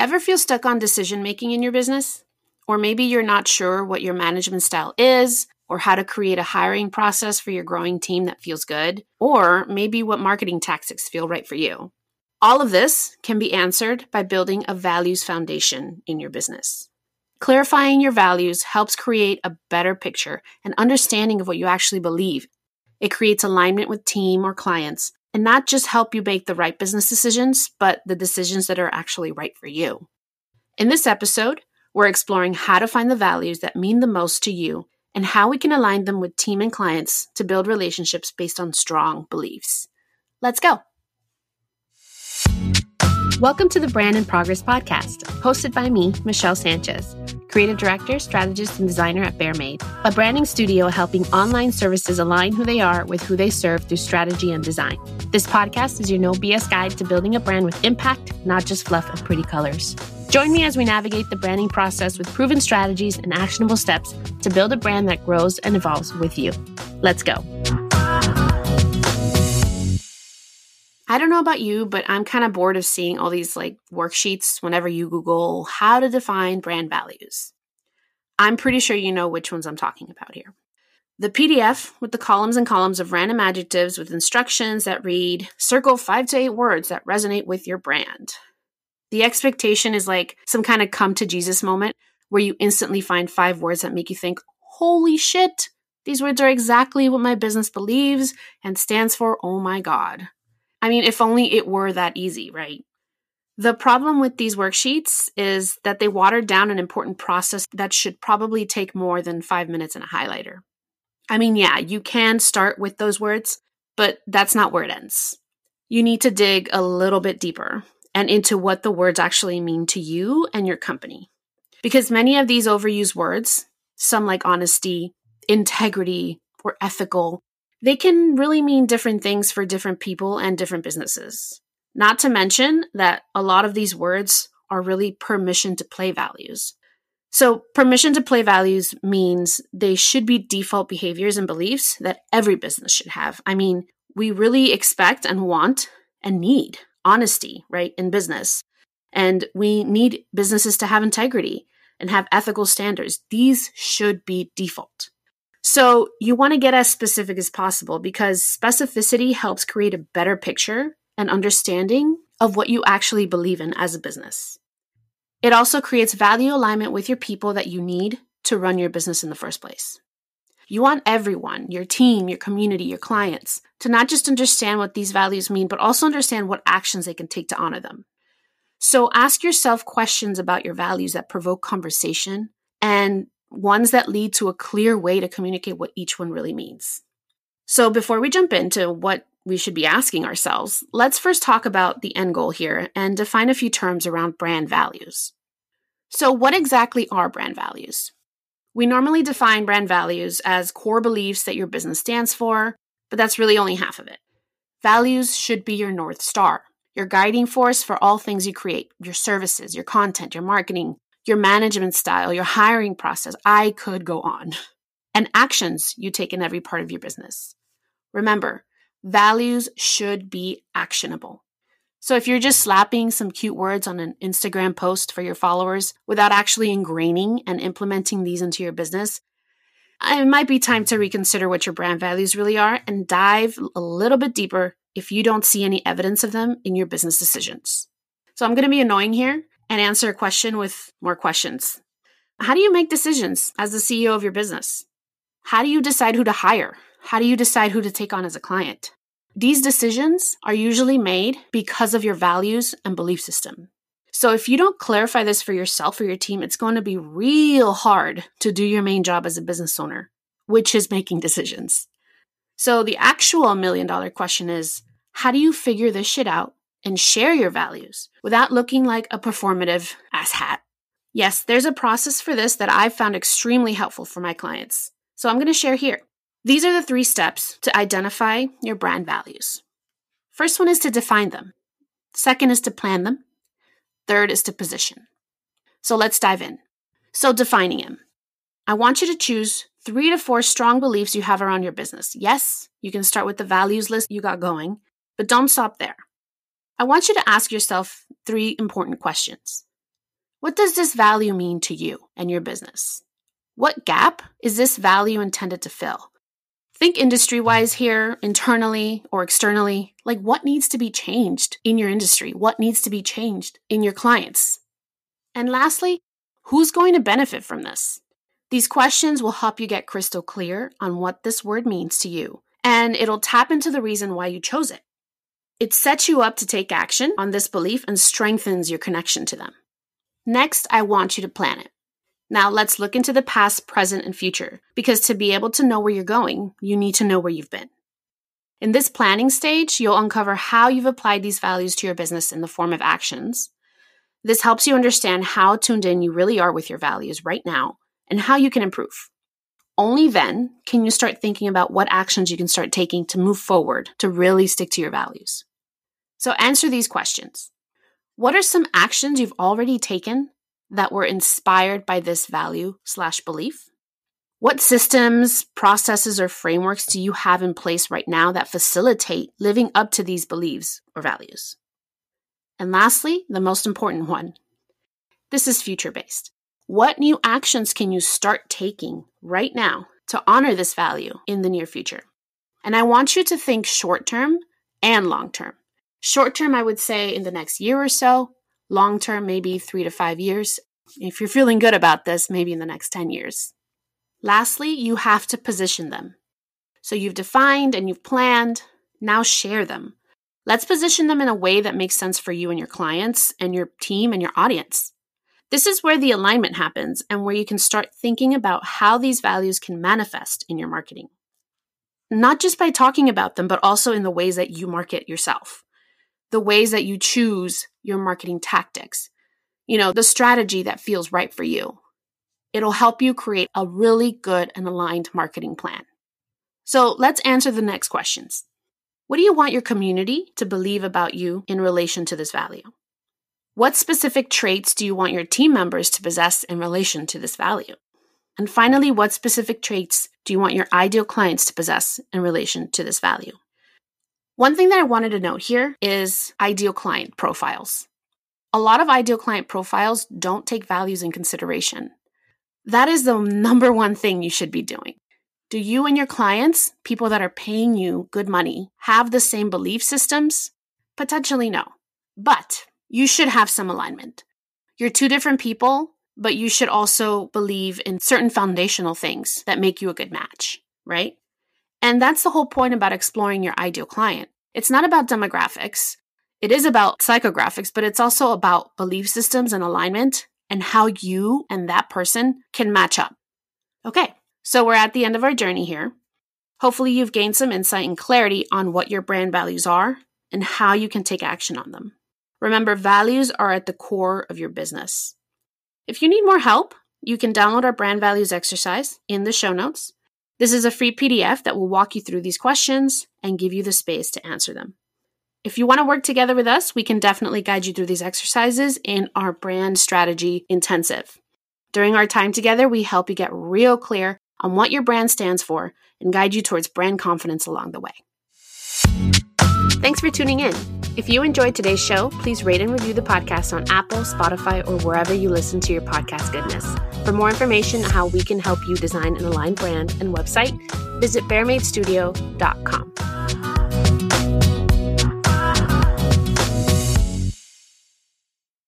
Ever feel stuck on decision making in your business? Or maybe you're not sure what your management style is, or how to create a hiring process for your growing team that feels good, or maybe what marketing tactics feel right for you. All of this can be answered by building a values foundation in your business. Clarifying your values helps create a better picture and understanding of what you actually believe. It creates alignment with team or clients and not just help you make the right business decisions, but the decisions that are actually right for you. In this episode, we're exploring how to find the values that mean the most to you and how we can align them with team and clients to build relationships based on strong beliefs. Let's go. Welcome to the Brand in Progress podcast, hosted by me, Michelle Sanchez, creative director, strategist, and designer at BareMade, a branding studio helping online services align who they are with who they serve through strategy and design. This podcast is your no BS guide to building a brand with impact, not just fluff and pretty colors. Join me as we navigate the branding process with proven strategies and actionable steps to build a brand that grows and evolves with you. Let's go. I don't know about you, but I'm kind of bored of seeing all these like worksheets whenever you Google how to define brand values. I'm pretty sure you know which ones I'm talking about here. The PDF with the columns and columns of random adjectives with instructions that read circle five to eight words that resonate with your brand. The expectation is like some kind of come to Jesus moment where you instantly find five words that make you think, holy shit, these words are exactly what my business believes and stands for. Oh my God. I mean, if only it were that easy, right? The problem with these worksheets is that they water down an important process that should probably take more than five minutes in a highlighter. I mean, yeah, you can start with those words, but that's not where it ends. You need to dig a little bit deeper and into what the words actually mean to you and your company. Because many of these overused words, some like honesty, integrity, or ethical, they can really mean different things for different people and different businesses. Not to mention that a lot of these words are really permission to play values. So, permission to play values means they should be default behaviors and beliefs that every business should have. I mean, we really expect and want and need honesty, right, in business. And we need businesses to have integrity and have ethical standards. These should be default. So you want to get as specific as possible because specificity helps create a better picture and understanding of what you actually believe in as a business. It also creates value alignment with your people that you need to run your business in the first place. You want everyone, your team, your community, your clients, to not just understand what these values mean, but also understand what actions they can take to honor them. So ask yourself questions about your values that provoke conversation and ones that lead to a clear way to communicate what each one really means. So, before we jump into what we should be asking ourselves, let's first talk about the end goal here and define a few terms around brand values. So, what exactly are brand values? We normally define brand values as core beliefs that your business stands for, but that's really only half of it. Values should be your North Star, your guiding force for all things you create your services, your content, your marketing, your management style, your hiring process. I could go on. And actions you take in every part of your business. Remember, values should be actionable. So if you're just slapping some cute words on an Instagram post for your followers without actually ingraining and implementing these into your business, uh, it might be time to reconsider what your brand values really are and dive a little bit deeper if you don't see any evidence of them in your business decisions. So I'm going to be annoying here and answer a question with more questions. How do you make decisions as the CEO of your business? How do you decide who to hire? How do you decide who to take on as a client? These decisions are usually made because of your values and belief system. So if you don't clarify this for yourself or your team, it's going to be real hard to do your main job as a business owner, which is making decisions. So the actual million dollar question is, how do you figure this shit out and share your values without looking like a performative asshat. Yes, there's a process for this that I've found extremely helpful for my clients. So I'm going to share here. These are the three steps to identify your brand values. First one is to define them. Second is to plan them. Third is to position. So let's dive in. So defining them. I want you to choose three to four strong beliefs you have around your business. Yes, you can start with the values list you got going, but don't stop there. I want you to ask yourself three important questions. What does this value mean to you and your business? What gap is this value intended to fill? Think industry wise here, internally or externally. Like, what needs to be changed in your industry? What needs to be changed in your clients? And lastly, who's going to benefit from this? These questions will help you get crystal clear on what this word means to you, and it'll tap into the reason why you chose it. It sets you up to take action on this belief and strengthens your connection to them. Next, I want you to plan it. Now let's look into the past, present, and future, because to be able to know where you're going, you need to know where you've been. In this planning stage, you'll uncover how you've applied these values to your business in the form of actions. This helps you understand how tuned in you really are with your values right now and how you can improve. Only then can you start thinking about what actions you can start taking to move forward to really stick to your values. So answer these questions. What are some actions you've already taken that were inspired by this value slash belief? What systems, processes, or frameworks do you have in place right now that facilitate living up to these beliefs or values? And lastly, the most important one this is future based. What new actions can you start taking right now to honor this value in the near future? And I want you to think short term and long term. Short term, I would say in the next year or so, Long term, maybe three to five years. If you're feeling good about this, maybe in the next 10 years. Lastly, you have to position them. So you've defined and you've planned, now share them. Let's position them in a way that makes sense for you and your clients and your team and your audience. This is where the alignment happens and where you can start thinking about how these values can manifest in your marketing. Not just by talking about them, but also in the ways that you market yourself the ways that you choose your marketing tactics, you know, the strategy that feels right for you. It'll help you create a really good and aligned marketing plan. So let's answer the next questions. What do you want your community to believe about you in relation to this value? What specific traits do you want your team members to possess in relation to this value? And finally, what specific traits do you want your ideal clients to possess in relation to this value? One thing that I wanted to note here is ideal client profiles. A lot of ideal client profiles don't take values in consideration. That is the number one thing you should be doing. Do you and your clients, people that are paying you good money, have the same belief systems? Potentially no. But you should have some alignment. You're two different people, but you should also believe in certain foundational things that make you a good match, right? And that's the whole point about exploring your ideal client. It's not about demographics. It is about psychographics, but it's also about belief systems and alignment and how you and that person can match up. Okay, so we're at the end of our journey here. Hopefully, you've gained some insight and clarity on what your brand values are and how you can take action on them. Remember, values are at the core of your business. If you need more help, you can download our brand values exercise in the show notes. This is a free PDF that will walk you through these questions and give you the space to answer them. If you want to work together with us, we can definitely guide you through these exercises in our brand strategy intensive. During our time together, we help you get real clear on what your brand stands for and guide you towards brand confidence along the way. Thanks for tuning in. If you enjoyed today's show, please rate and review the podcast on Apple, Spotify, or wherever you listen to your podcast goodness. For more information on how we can help you design an aligned brand and website, visit baremadestudio.com.